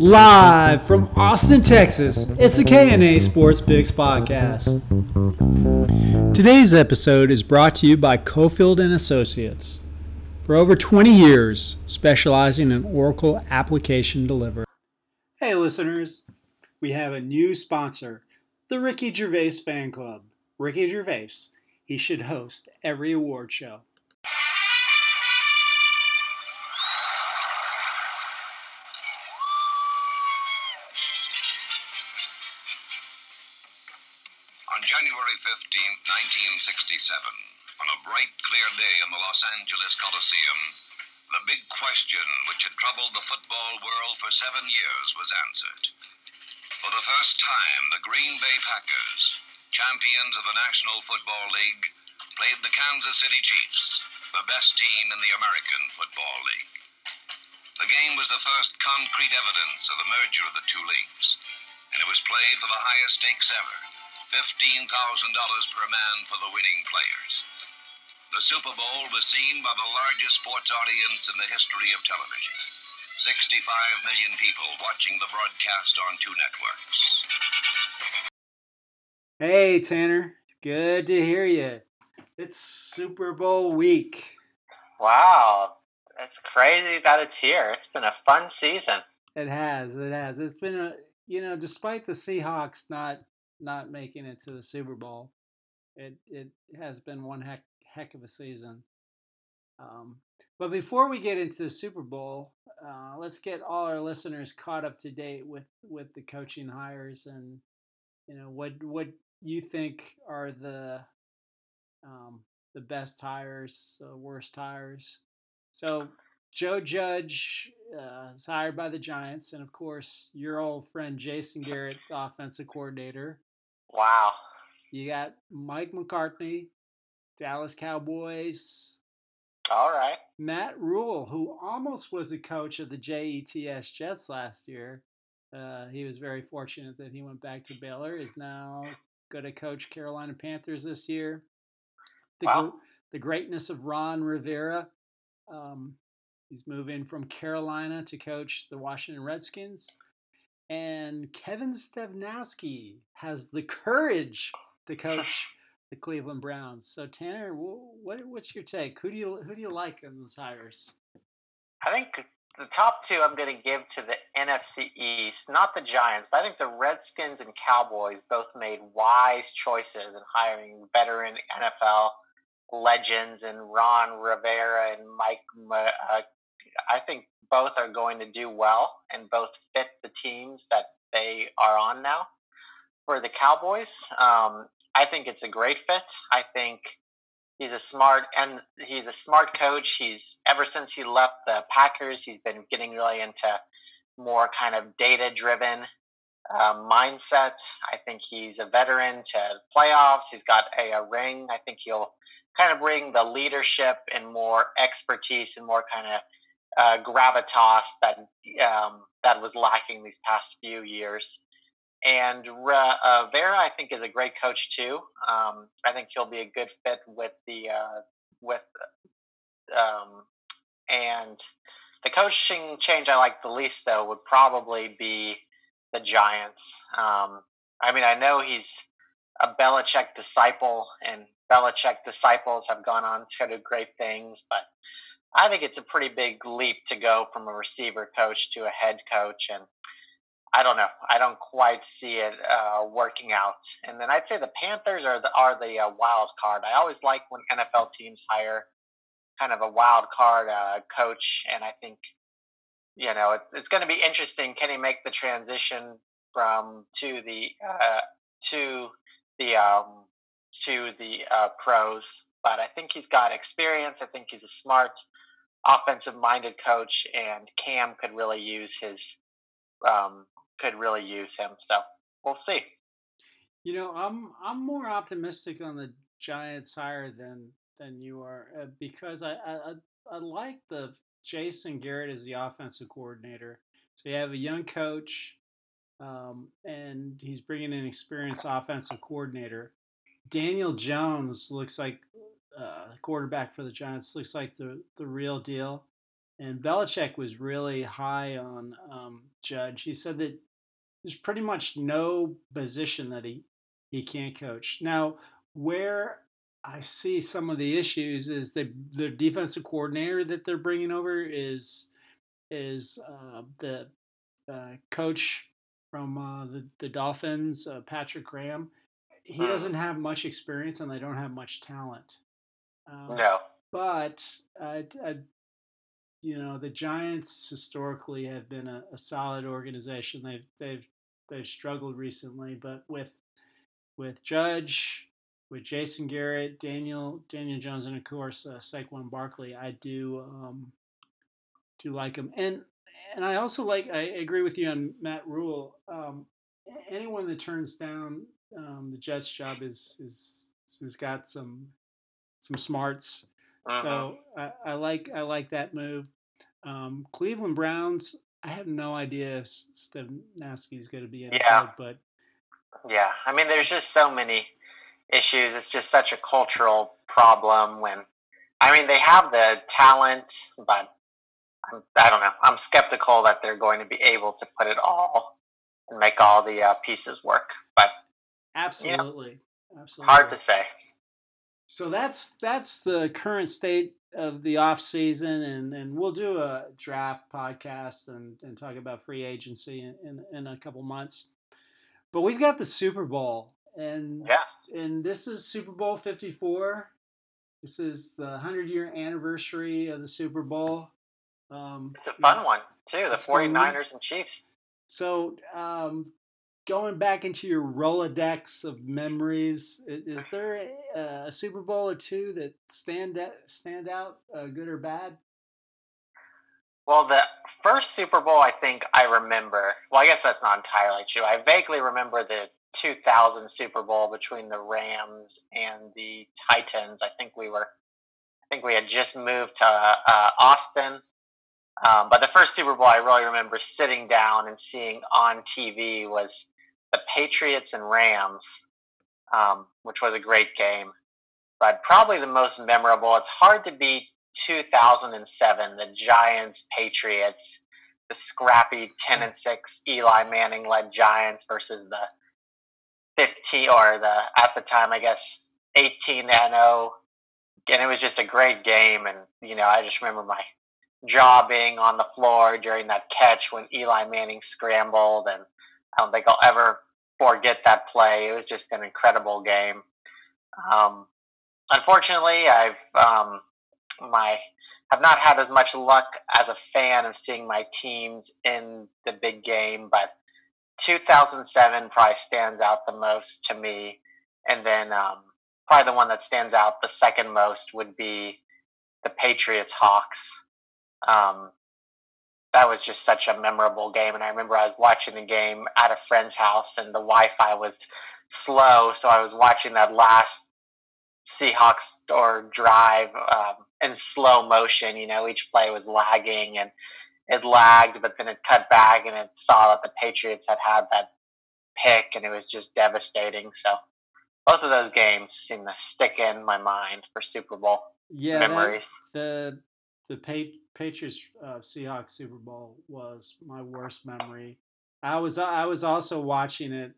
Live from Austin, Texas, it's the KNA Sports Picks podcast. Today's episode is brought to you by Cofield and Associates. For over 20 years, specializing in Oracle application delivery. Hey listeners, we have a new sponsor, the Ricky Gervais Fan Club. Ricky Gervais, he should host every award show. 15, 1967, on a bright, clear day in the Los Angeles Coliseum, the big question which had troubled the football world for seven years was answered. For the first time, the Green Bay Packers, champions of the National Football League, played the Kansas City Chiefs, the best team in the American Football League. The game was the first concrete evidence of the merger of the two leagues, and it was played for the highest stakes ever $15,000 per man for the winning players. The Super Bowl was seen by the largest sports audience in the history of television 65 million people watching the broadcast on two networks. Hey Tanner, good to hear you. It's Super Bowl week. Wow, it's crazy that it's here. It's been a fun season. It has, it has. It's been a you know, despite the Seahawks not not making it to the Super Bowl, it it has been one heck heck of a season. Um, but before we get into the Super Bowl, uh, let's get all our listeners caught up to date with with the coaching hires and you know what what you think are the um, the best hires, uh, worst hires. So Joe Judge uh, is hired by the Giants, and of course your old friend Jason Garrett, the offensive coordinator. Wow. You got Mike McCarthy, Dallas Cowboys, All right. Matt Rhule, who almost was the coach of the JETS Jets last year. Uh, he was very fortunate that he went back to Baylor. Is now going to coach Carolina Panthers this year. The, Wow. the greatness of Ron Rivera. Um, he's moving from Carolina to coach the Washington Redskins. And Kevin Stevnowski has the courage to coach the Cleveland Browns. So Tanner, what what's your take? Who do you who do you like in those hires? I think the top two I'm going to give to the NFC East, not the Giants, but I think the Redskins and Cowboys both made wise choices in hiring veteran NFL legends and Ron Rivera and Mike. Uh, I think both are going to do well and both fit the teams that they are on now. For the Cowboys, um, I think it's a great fit. I think he's a smart and he's a smart coach. He's ever since he left the Packers, he's been getting really into more kind of data driven uh, mindset. I think he's a veteran to the playoffs. He's got a, a ring. I think he'll kind of bring the leadership and more expertise and more kind of uh, gravitas that um, that was lacking these past few years. And uh, Vera, I think, is a great coach too. Um, I think he'll be a good fit with the uh, with um, and the coaching change I like the least though would probably be the Giants. Um, I mean, I know he's a Belichick disciple, and Belichick disciples have gone on to do great things, but I think it's a pretty big leap to go from a receiver coach to a head coach, and I don't know. I don't quite see it uh, working out. And then I'd say the Panthers are the are the uh, wild card. I always like when NFL teams hire kind of a wild card uh, coach, and I think you know it, it's going to be interesting. Can he make the transition from to the uh, to the um, to the uh, pros? But I think he's got experience. I think he's a smart, offensive-minded coach, and Cam could really use his um, could really use him. So we'll see. You know, I'm I'm more optimistic on the Giants hire than than you are uh, because I, I I I like the Jason Garrett as the offensive coordinator. So you have a young coach, um, and he's bringing an experienced offensive coordinator. Daniel Jones looks like uh, quarterback for the Giants. Looks like the the real deal. and Belichick was really high on um, Judge. He said that there's pretty much no position that he he can't coach. Now, where I see some of the issues is the the defensive coordinator that they're bringing over is is uh, the uh, coach from uh, the the Dolphins, uh, Patrick Graham. He Hmm. doesn't have much experience, and they don't have much talent. Um, No. but I, I, you know, the Giants historically have been a, a solid organization. They've they've they've struggled recently, but with with Judge, with Jason Garrett, Daniel Daniel Jones, and of course uh, Saquon Barkley, I do um, do like him, and and I also like I agree with you on Matt Rhule. Um, anyone that turns down um, the Jets job is is has got some some smarts. Mhm. So I, I like I like that move. Um, Cleveland Browns. I have no idea if Stefanowski is going to be in Yeah. but Yeah, I mean, there's just so many issues. It's just such a cultural problem. When I mean, they have the talent, but I'm, don't know. I'm skeptical that they're going to be able to put it all and make all the uh, pieces work. But absolutely, absolutely hard to say. So that's that's the current state of the off season, and, and we'll do a draft podcast and, and talk about free agency in, in, in a couple months. But we've got the Super Bowl, and Yeah, and this is Super Bowl fifty four. This is the hundred year anniversary of the Super Bowl. Um, it's a fun one too. The It's a fun one. 49ers and Chiefs. So, um, going back into your Rolodex of memories, is there a, a Super Bowl or two that stand out, stand out, uh, good or bad? Well, the first Super Bowl I think I remember. Well, I guess that's not entirely true. I vaguely remember the 2000 Super Bowl between the Rams and the Titans. I think we were, I think we had just moved to uh, Austin. Um, but the first Super Bowl I really remember sitting down and seeing on TV was the Patriots and Rams, um, which was a great game. But probably the most memorable. It's hard to beat 2007, the Giants Patriots, the scrappy 10 and 6 Eli Manning led Giants versus the 15 or the at the time I guess 18 and 0 and it was just a great game and you know I just remember my jaw being on the floor during that catch when Eli Manning scrambled and I don't think I'll ever forget that play. It was just an incredible game. Um, unfortunately, I've um, my have not had as much luck as a fan of seeing my teams in the big game, but 2007 probably stands out the most to me, and then um, probably the one that stands out the second most would be the Patriots Hawks. Um, that was just such a memorable game, and I remember I was watching the game at a friend's house, and the Wi-Fi was slow, so I was watching that last Seahawks or drive um, in slow motion. You know, each play was lagging and it lagged, but then it cut back and it saw that the Patriots had had that pick and it was just devastating. So both of those games seem to stick in my mind for Super Bowl Yeah, that- memories. the the Pa- Patriots uh, Seahawks Super Bowl was my worst memory. I was I was also watching it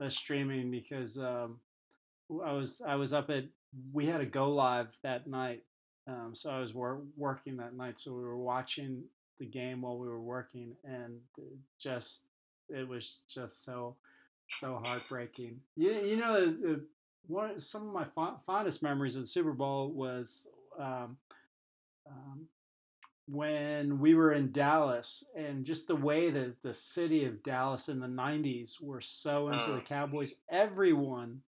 uh, streaming because um, I was I was up at we had a go live that night, um, so I was wor- working that night. So we were watching the game while we were working, and just it was just so so heartbreaking. You you know one some of my fond, fondest memories of the Super Bowl was. Um, um, when we were in Dallas and just the way that the city of Dallas in the 90s were so into the Mm. Cowboys, everyone,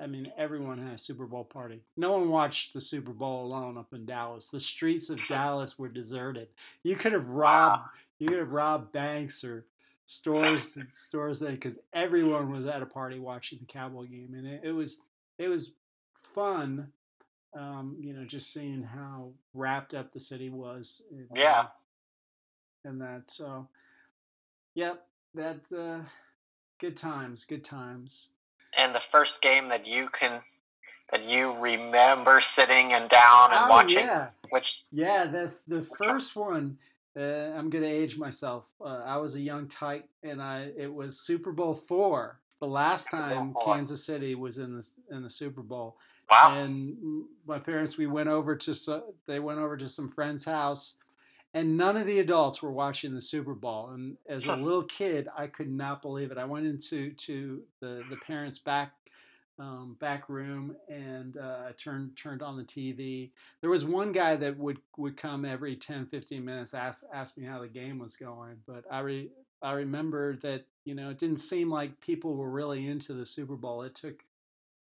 I mean, everyone had a Super Bowl party. No one watched the Super Bowl alone up in Dallas. The streets of Dallas were deserted. You could have robbed, you could have robbed banks or stores, stores there because everyone was at a party watching the Cowboy game, and it, it was, it was fun um, you know, just seeing how wrapped up the city was. Yeah. And that, so, yep, that, uh, good times, good times. And the first game that you can that you remember sitting and down and oh, watching? Yeah. Which yeah, the the first one. Uh, I'm gonna age myself. Uh, I was a young tyke, and I it was Super Bowl four, the last time Kansas City was in the in the Super Bowl. Wow. And my parents, we went over to so, they went over to some friend's house, and none of the adults were watching the Super Bowl. And as a little kid, I could not believe it. I went into to the the parents' back um, back room and uh, I turned turned on the TV. There was one guy that would would come every 10, 15 minutes, ask ask me how the game was going. But I re, I remember that you know it didn't seem like people were really into the Super Bowl. It took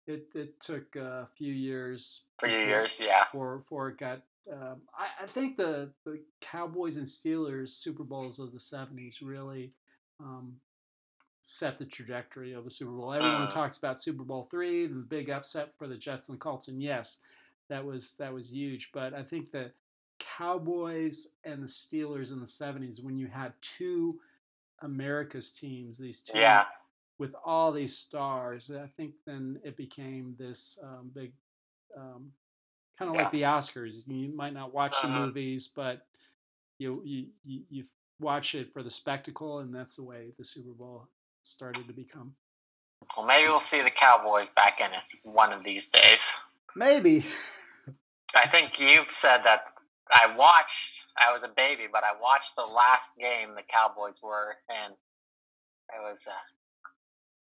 it it took a few years. A few years, yeah. Before before it got. Um, I, I think the the Cowboys and Steelers Super Bowls of the '70s really um, set the trajectory of the Super Bowl. Everyone uh, talks about Super Bowl three, the big upset for the Jets and Colts, and yes, that was that was huge. But I think the Cowboys and the Steelers in the '70s, when you had two America's teams, these two, yeah. With all these stars, I think then it became this um, big, um, kind of yeah. like the Oscars. You might not watch uh-huh. the movies, but you you you, watch it for the spectacle, and that's the way the Super Bowl started to become. Well, maybe we'll see the Cowboys back in it one of these days. Maybe. I think you said that I watched. I was a baby, but I watched the last game the Cowboys were, and It was uh,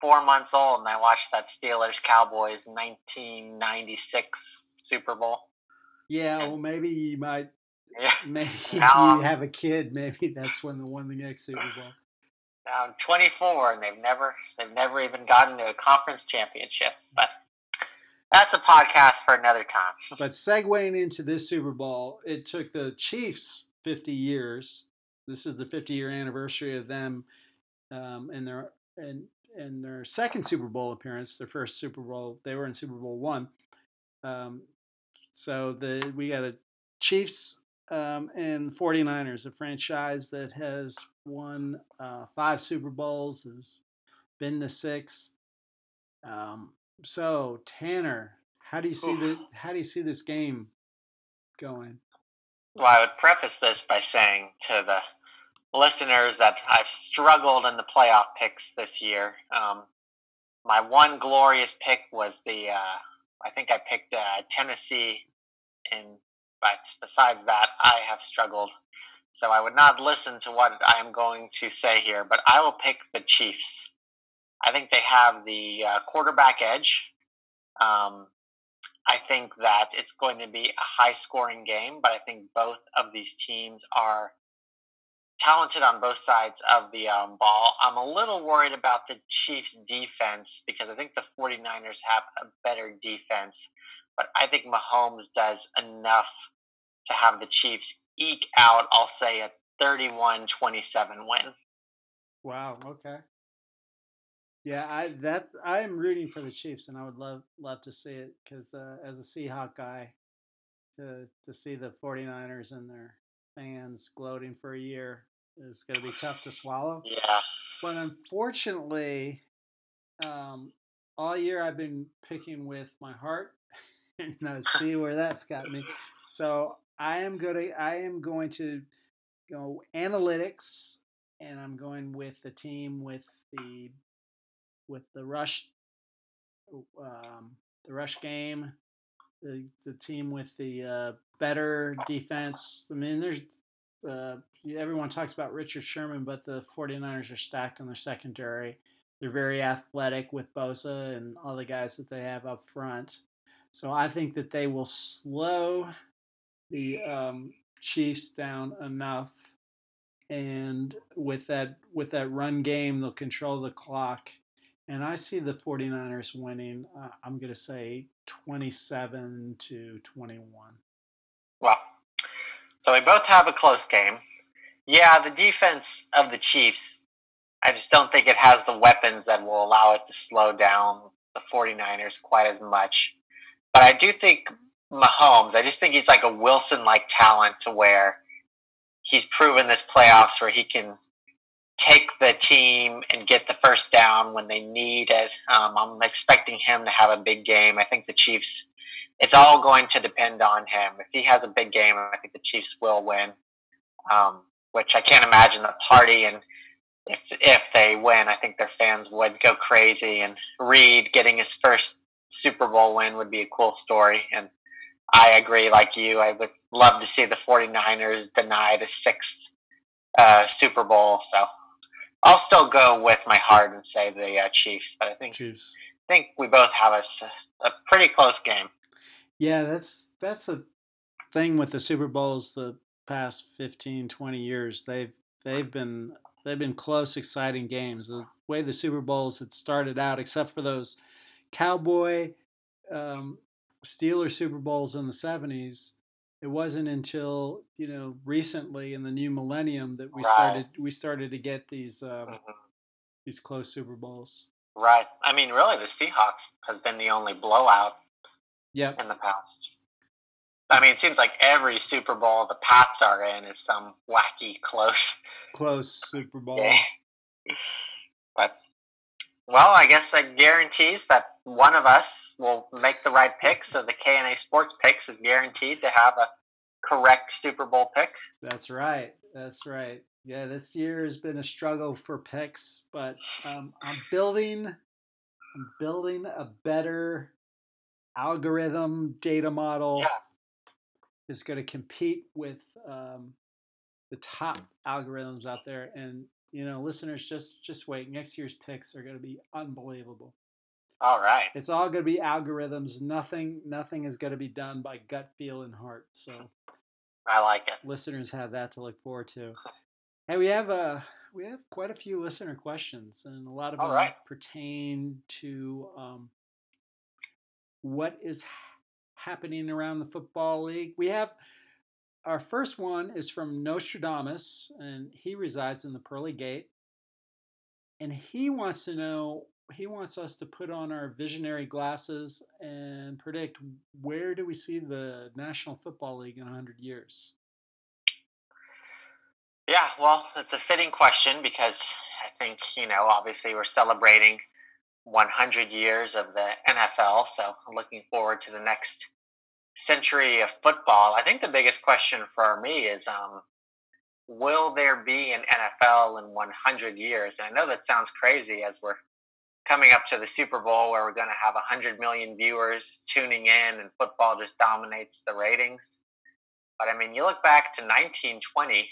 four months old, and I watched that Steelers Cowboys 1996 Super Bowl. Yeah, well, maybe you might. Yeah. Maybe now, you have a kid. Maybe that's when they won the next Super Bowl. Now I'm 24, and they've never they've never even gotten to a conference championship. But that's a podcast for another time. but segueing into this Super Bowl, it took the Chiefs 50 years. This is the 50 year anniversary of them um, and their and and their second Super Bowl appearance. Their first Super Bowl, they were in Super Bowl one. Um, so the we got a Chiefs um, and 49ers, a franchise that has won uh, five Super Bowls, has been to six. Um, so Tanner, how do you see the how do you see this game going? Well, I would preface this by saying to the listeners that I've struggled in the playoff picks this year. Um, my one glorious pick was the uh, I think I picked uh, Tennessee in but besides that, I have struggled. So I would not listen to what I am going to say here, but I will pick the Chiefs. I think they have the uh, quarterback edge. Um, I think that it's going to be a high scoring game, but I think both of these teams are talented on both sides of the um, ball. I'm a little worried about the Chiefs' defense because I think the 49ers have a better defense but I think Mahomes does enough to have the Chiefs eke out, I'll say, a 31 27 win. Wow, okay. Yeah, I that I am rooting for the Chiefs, and I would love love to see it because uh, as a Seahawk guy, to to see the 49ers and their fans gloating for a year is going to be tough to swallow. Yeah. But unfortunately, um, all year I've been picking with my heart and I see where that's got me. So I am going to I am going to go analytics, and I'm going with the team with the with the rush um, the rush game, the the team with the uh, better defense. I mean, there's uh, everyone talks about Richard Sherman, but the 49ers are stacked in their secondary. They're very athletic with Bosa and all the guys that they have up front. So I think that they will slow the um, Chiefs down enough, and with that with that run game, they'll control the clock. And I see the 49ers winning. Uh, I'm going to say 27 to 21. Well, so we both have a close game. Yeah, the defense of the Chiefs, I just don't think it has the weapons that will allow it to slow down the 49ers quite as much. But I do think Mahomes, I just think he's like a Wilson like talent to where he's proven this playoffs where he can take the team and get the first down when they need it. Um, I'm expecting him to have a big game. I think the Chiefs it's all going to depend on him. If he has a big game, I think the Chiefs will win. Um, which I can't imagine the party and if if they win, I think their fans would go crazy. And Reid getting his first Super Bowl win would be a cool story. And I agree, like you, I would love to see the 49ers deny the sixth uh, Super Bowl. So I'll still go with my heart and say the uh, Chiefs. But I think Chiefs. I think we both have a, a pretty close game. Yeah, that's that's a thing with the Super Bowls the past 15, 20 years. They've they've been they've been close, exciting games. The way the Super Bowls had started out, except for those Cowboy um, Steelers Super Bowls in the '70s, it wasn't until you know recently in the new millennium that we Right. started we started to get these um, Mhm. these close Super Bowls. Right. I mean, really, the Seahawks has been the only blowout Yep, in the past. I mean, it seems like every Super Bowl the Pats are in is some wacky close close Super Bowl. game. But well, I guess that guarantees that one of us will make the right pick. So the K and A Sports picks is guaranteed to have a correct Super Bowl pick. That's right. That's right. Yeah, this year has been a struggle for picks, but um, I'm building. I'm building a better algorithm data model. Yeah. Is going to compete with um, the top algorithms out there, and you know, listeners, just just wait. Next year's picks are going to be unbelievable. All right. It's all going to be algorithms. Nothing, nothing is going to be done by gut feel and heart. So I like it. listeners have that to look forward to. Hey, we have uh, we have quite a few listener questions, and a lot of All them right. pertain to um, what is happening around the football league. We have our first one is from Nostradamus, and he resides in the Pearly Gate, and he wants to know. He wants us to put on our visionary glasses and predict where do we see the National Football League in 100 years. Yeah, well, it's a fitting question because I think, you know, obviously we're celebrating 100 years of the NFL, so looking forward to the next century of football. I think the biggest question for me is um, will there be an NFL in 100 years? And I know that sounds crazy as we're coming up to the Super Bowl where we're going to have 100 million viewers tuning in and football just dominates the ratings. But I mean, you look back to 1920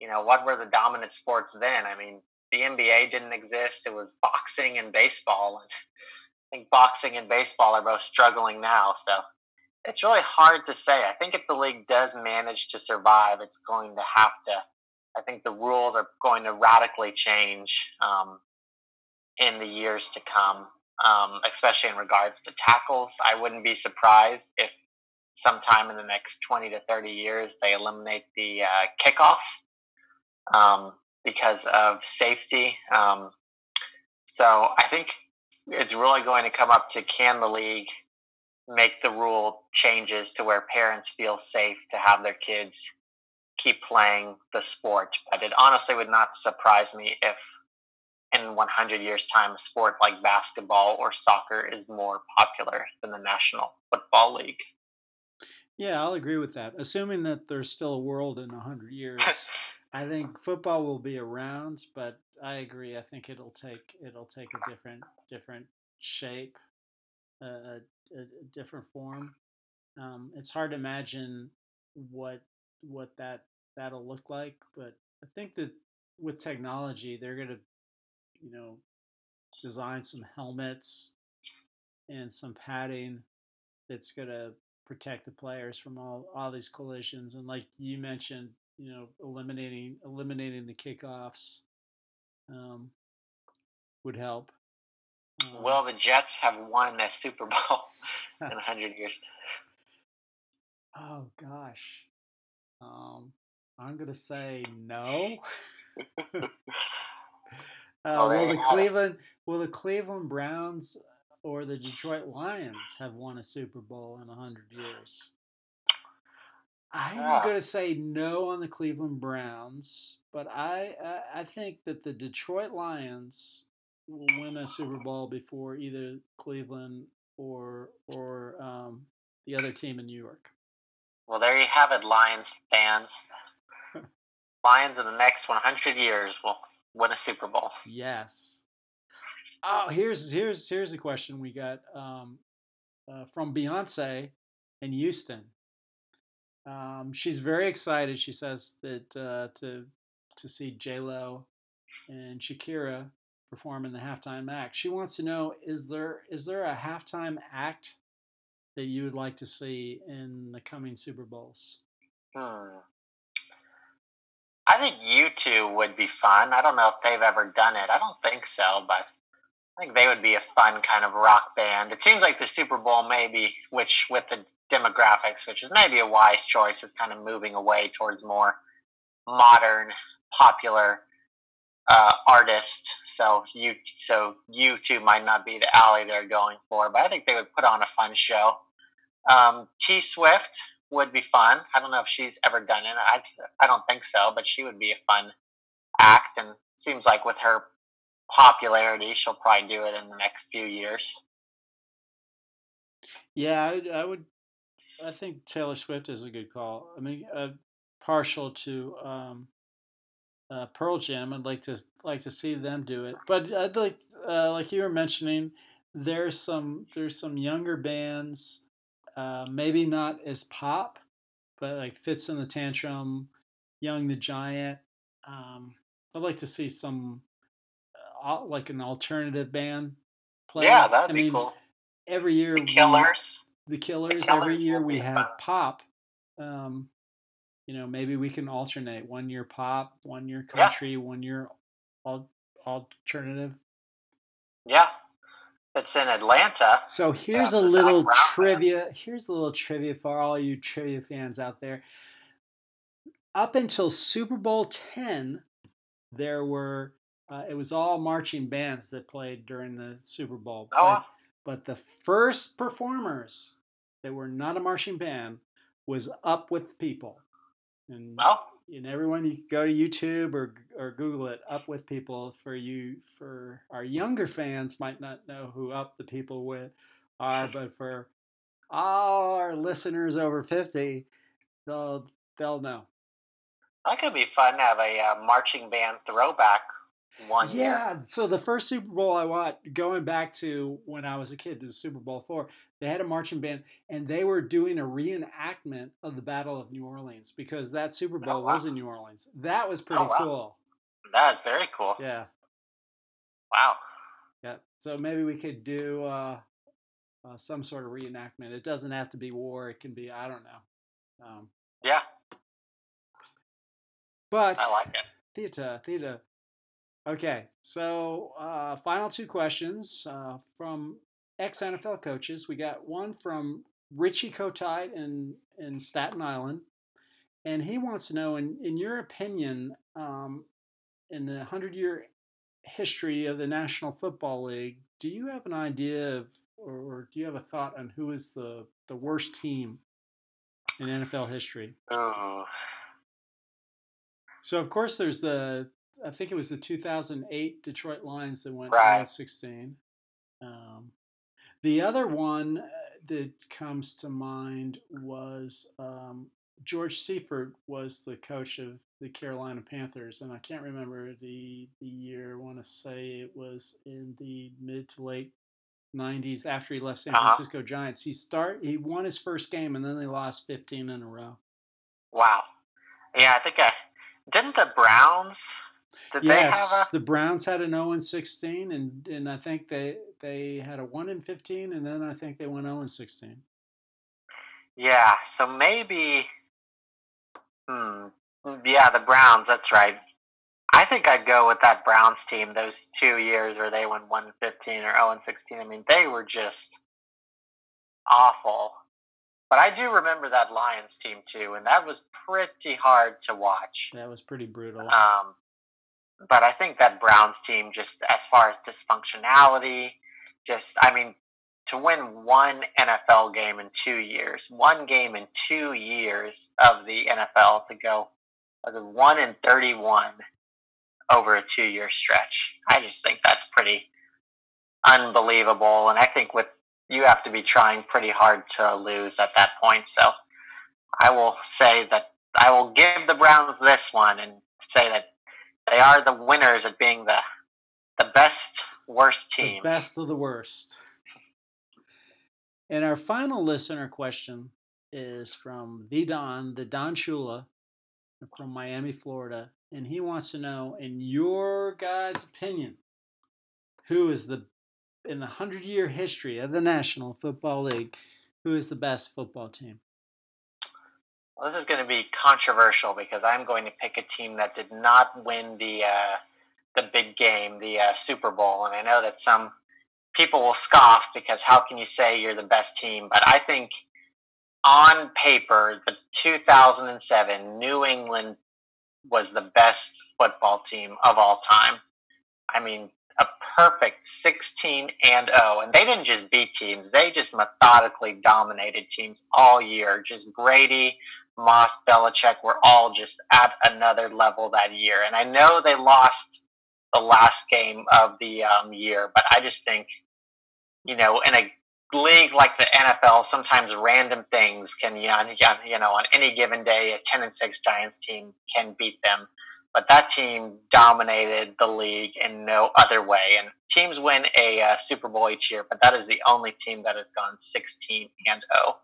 you know, what were the dominant sports then? I mean, the NBA didn't exist. It was boxing and baseball. And I think boxing and baseball are both struggling now. So it's really hard to say. I think if the league does manage to survive, it's going to have to, I think the rules are going to radically change um, in the years to come, um, especially in regards to tackles. I wouldn't be surprised if sometime in the next 20 to 30 years they eliminate the uh, kickoff um, because of safety. Um, so I think it's really going to come up to can the league make the rule changes to where parents feel safe to have their kids keep playing the sport. But it honestly would not surprise me if in 100 years' time, a sport like basketball or soccer is more popular than the National Football League. Yeah, I'll agree with that. Assuming that there's still a world in 100 years, I think football will be around, but I agree. I think it'll take it'll take a different different shape, uh, a, a, a different form. Um, it's hard to imagine what what that that'll look like, but I think that with technology, they're gonna, you know, design some helmets and some padding that's gonna protect the players from all all these collisions. And like you mentioned, you know, eliminating eliminating the kickoffs um, would help. Um, Will the Jets have won a Super Bowl in a 100 years? oh gosh, um, I'm gonna say no. Uh, will the. Cleveland will the Cleveland Browns or the Detroit Lions have won a Super Bowl in a hundred years? I'm Ah. going to say no on the Cleveland Browns, but I, I I think that the Detroit Lions will win a Super Bowl before either Cleveland or or the other team in New York. Well, there you have it, Lions fans. Lions in the next 100 years will win a Super Bowl. Yes. Oh, here's here's here's a question we got um, uh, from Beyonce in Houston. Um, she's very excited. She says that uh, to to see J Lo and Shakira perform in the halftime act. She wants to know is there is there a halftime act that you would like to see in the coming Super Bowls? Hmm. I think U2 would be fun. I don't know if they've ever done it. I don't think so, but I think they would be a fun kind of rock band. It seems like the Super Bowl maybe, which with the demographics, which is maybe a wise choice, is kind of moving away towards more modern, popular uh, artist. So you, so U2 might not be the alley they're going for, but I think they would put on a fun show. Um, T Swift would be fun. I don't know if she's ever done it. I I don't think so, but she would be a fun act, and seems like with her popularity, she'll probably do it in the next few years. Yeah, I, I would. I think Taylor Swift is a good call. I mean, uh, partial to um, uh, Pearl Jam. I'd like to like to see them do it, but I'd like uh, like you were mentioning, there's some there's some younger bands uh, maybe not as pop, but like Fitz and the Tantrum, Young the Giant. Um, I'd like to see some uh, like an alternative band play. Yeah, that'd I be mean, cool. Every year, the Killers. We, the Killers. The Killers every year we have pop. Um, you know, maybe we can alternate one year pop, one year country, yeah. one year al- alternative. Yeah, it's in Atlanta. So here's a little trivia. Here's a little trivia for all you trivia fans out there. Up until Super Bowl 10, there were uh, it was all marching bands that played during the Super Bowl. Oh. But, but the first performers that were not a marching band was Up with People. And well, and everyone you go to YouTube or or Google it. Up with people for you for our younger fans might not know who Up the People with are, but for all our listeners over fifty, they'll they'll know. That could be fun to have a uh, marching band throwback one yeah, year. so the first Super Bowl I watched, going back to when I was a kid, to Super Bowl four, they had a marching band and they were doing a reenactment of the Battle of New Orleans because that Super oh, Bowl oh, wow. was in New Orleans. That was pretty oh, wow. cool. That's very cool. Yeah. Wow. Yeah. So maybe we could do uh, uh, some sort of reenactment. It doesn't have to be war. It can be I don't know. Um, yeah. But I like it. Theater, theater. Okay, so uh, final two questions uh, from ex NFL coaches. We got one from Richie Kotite in, in Staten Island. And he wants to know, in, in your opinion, um, in the 100 year history of the National Football League, do you have an idea of, or do you have a thought on who is the, the worst team in NFL history? Oh. So, of course, there's the I think it was the 2008 Detroit Lions that went right. 16. Um, the other one uh, that comes to mind was um, George Seifert was the coach of the Carolina Panthers, and I can't remember the the year. I want to say it was in the mid to late 90s after he left San uh-huh. Francisco Giants. He start he won his first game, and then they lost 15 in a row. Wow. Yeah, I think I didn't the Browns did yes, a... the Browns had an 0 and 16, and and I think they they had a 1 and 15, and then I think they went 0 and 16. Yeah, so maybe, hmm, yeah, the Browns. That's right. I think I'd go with that Browns team. Those two years where they went 1 and 15 or 0 and 16. I mean, they were just awful. But I do remember that Lions team too, and that was pretty hard to watch. That was pretty brutal. Um, but I think that Browns team, just as far as dysfunctionality, just I mean, to win one NFL game in two years, one game in two years of the NFL to go uh, one in thirty-one over a two-year stretch, I just think that's pretty unbelievable. And I think with you have to be trying pretty hard to lose at that point. So I will say that I will give the Browns this one and say that they are the winners at being the the best worst team. The best of the worst. And our final listener question is from the Don, the Don Shula from Miami, Florida, and he wants to know, in your guys' opinion, who is the in the hundred year history of the National Football League, who is the best football team? Well, this is going to be controversial because I'm going to pick a team that did not win the uh, the big game, the uh, Super Bowl, and I know that some people will scoff because how can you say you're the best team? But I think on paper, the 2007 New England was the best football team of all time. I mean, a perfect 16 and 0. And they didn't just beat teams, they just methodically dominated teams all year. Just Brady, Moss, Belichick were all just at another level that year. And I know they lost the last game of the um, year, but I just think, you know, in a league like the NFL, sometimes random things can, you know, you know, on any given day, a 10 and 6 Giants team can beat them. But that team dominated the league in no other way. And teams win a uh, Super Bowl each year, but that is the only team that has gone 16 and 0.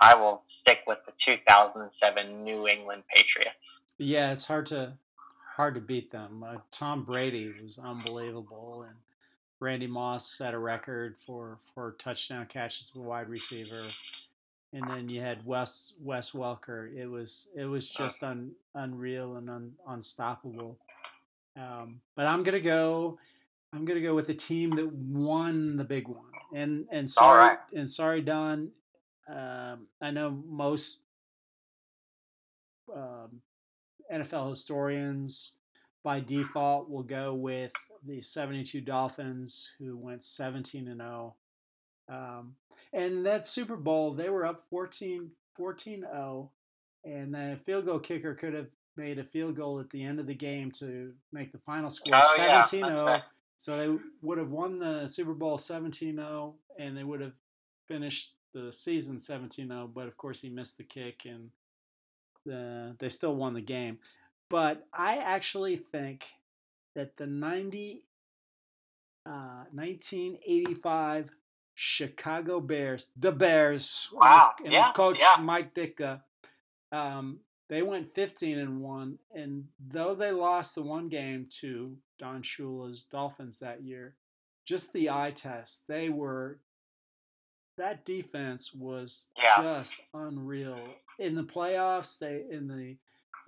I will stick with the 2007 New England Patriots. Yeah, it's hard to hard to beat them. Uh, Tom Brady was unbelievable, and Randy Moss set a record for for touchdown catches for wide receiver. And then you had Wes Wes Welker. It was it was just un, unreal and un, unstoppable. Um, but I'm gonna go. I'm gonna go with the team that won the big one. And and sorry right. and sorry, Don. Um, I know most um, NFL historians by default will go with the 72 Dolphins, who went 17 and 0. Um, and that Super Bowl, they were up 14 14 0. And the field goal kicker could have made a field goal at the end of the game to make the final score oh, 17 yeah, 0. So they would have won the Super Bowl 17 0, and they would have finished the season 17 0. But of course, he missed the kick, and the, they still won the game. But I actually think that the 90, uh, 1985 Chicago Bears, the Bears, wow, and yeah, coach yeah. Mike Ditka, um, they went 15 and one, and though they lost the one game to Don Shula's Dolphins that year, just the eye test, they were that defense was yeah. just unreal in the playoffs. They in the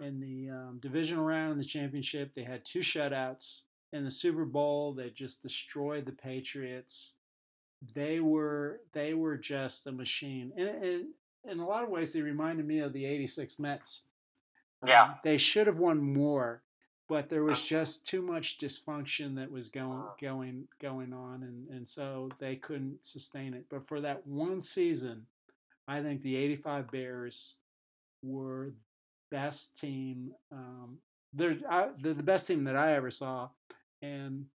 in the um, divisional round in the championship. They had two shutouts. In the Super Bowl, they just destroyed the Patriots. They were they were just a machine. And, and in a lot of ways, they reminded me of the '86 Mets. Yeah, um, they should have won more, but there was just too much dysfunction that was going going going on, and and so they couldn't sustain it. But for that one season, I think the '85 Bears were best team. Um, they're, I, they're the best team that I ever saw, and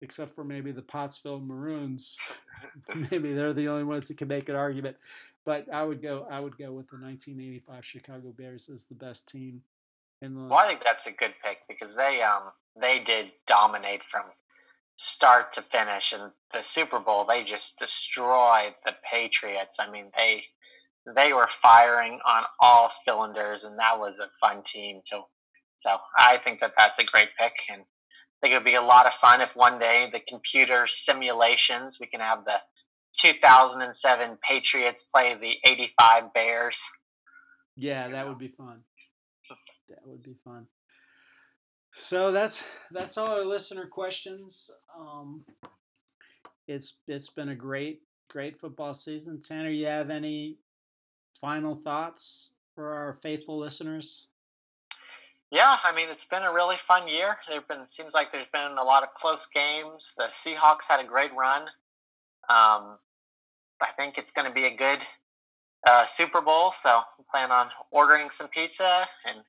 except for maybe the Pottsville Maroons, maybe they're the only ones that can make an argument. But I would go. I would go with the 1985 Chicago Bears as the best team. The, well, I think that's a good pick because they um they did dominate from start to finish, and the Super Bowl they just destroyed the Patriots. I mean they they were firing on all cylinders, and that was a fun team too. So I think that that's a great pick, and I think it would be a lot of fun if one day the computer simulations we can have the 2007 Patriots play the 85 Bears. Yeah, that would be fun. That would be fun. So that's that's all our listener questions. Um, it's it's been a great great football season. Tanner, you have any final thoughts for our faithful listeners? Yeah, I mean it's been a really fun year. There've been seems like there's been a lot of close games. The Seahawks had a great run. Um, I think it's going to be a good uh, Super Bowl, so I plan on ordering some pizza and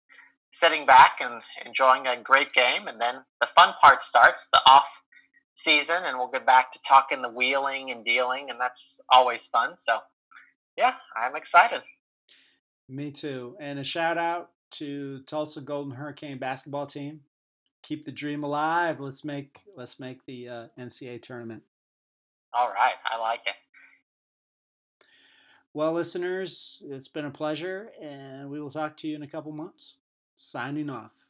sitting back and enjoying a great game. And then the fun part starts. The off season, and we'll get back to talking the wheeling and dealing, and that's always fun. So, yeah, I'm excited. Me too. And a shout out to Tulsa Golden Hurricane basketball team. Keep the dream alive. Let's make let's make the uh, NCAA tournament. All right, I like it. Well, listeners, it's been a pleasure, and we will talk to you in a couple months. Signing off.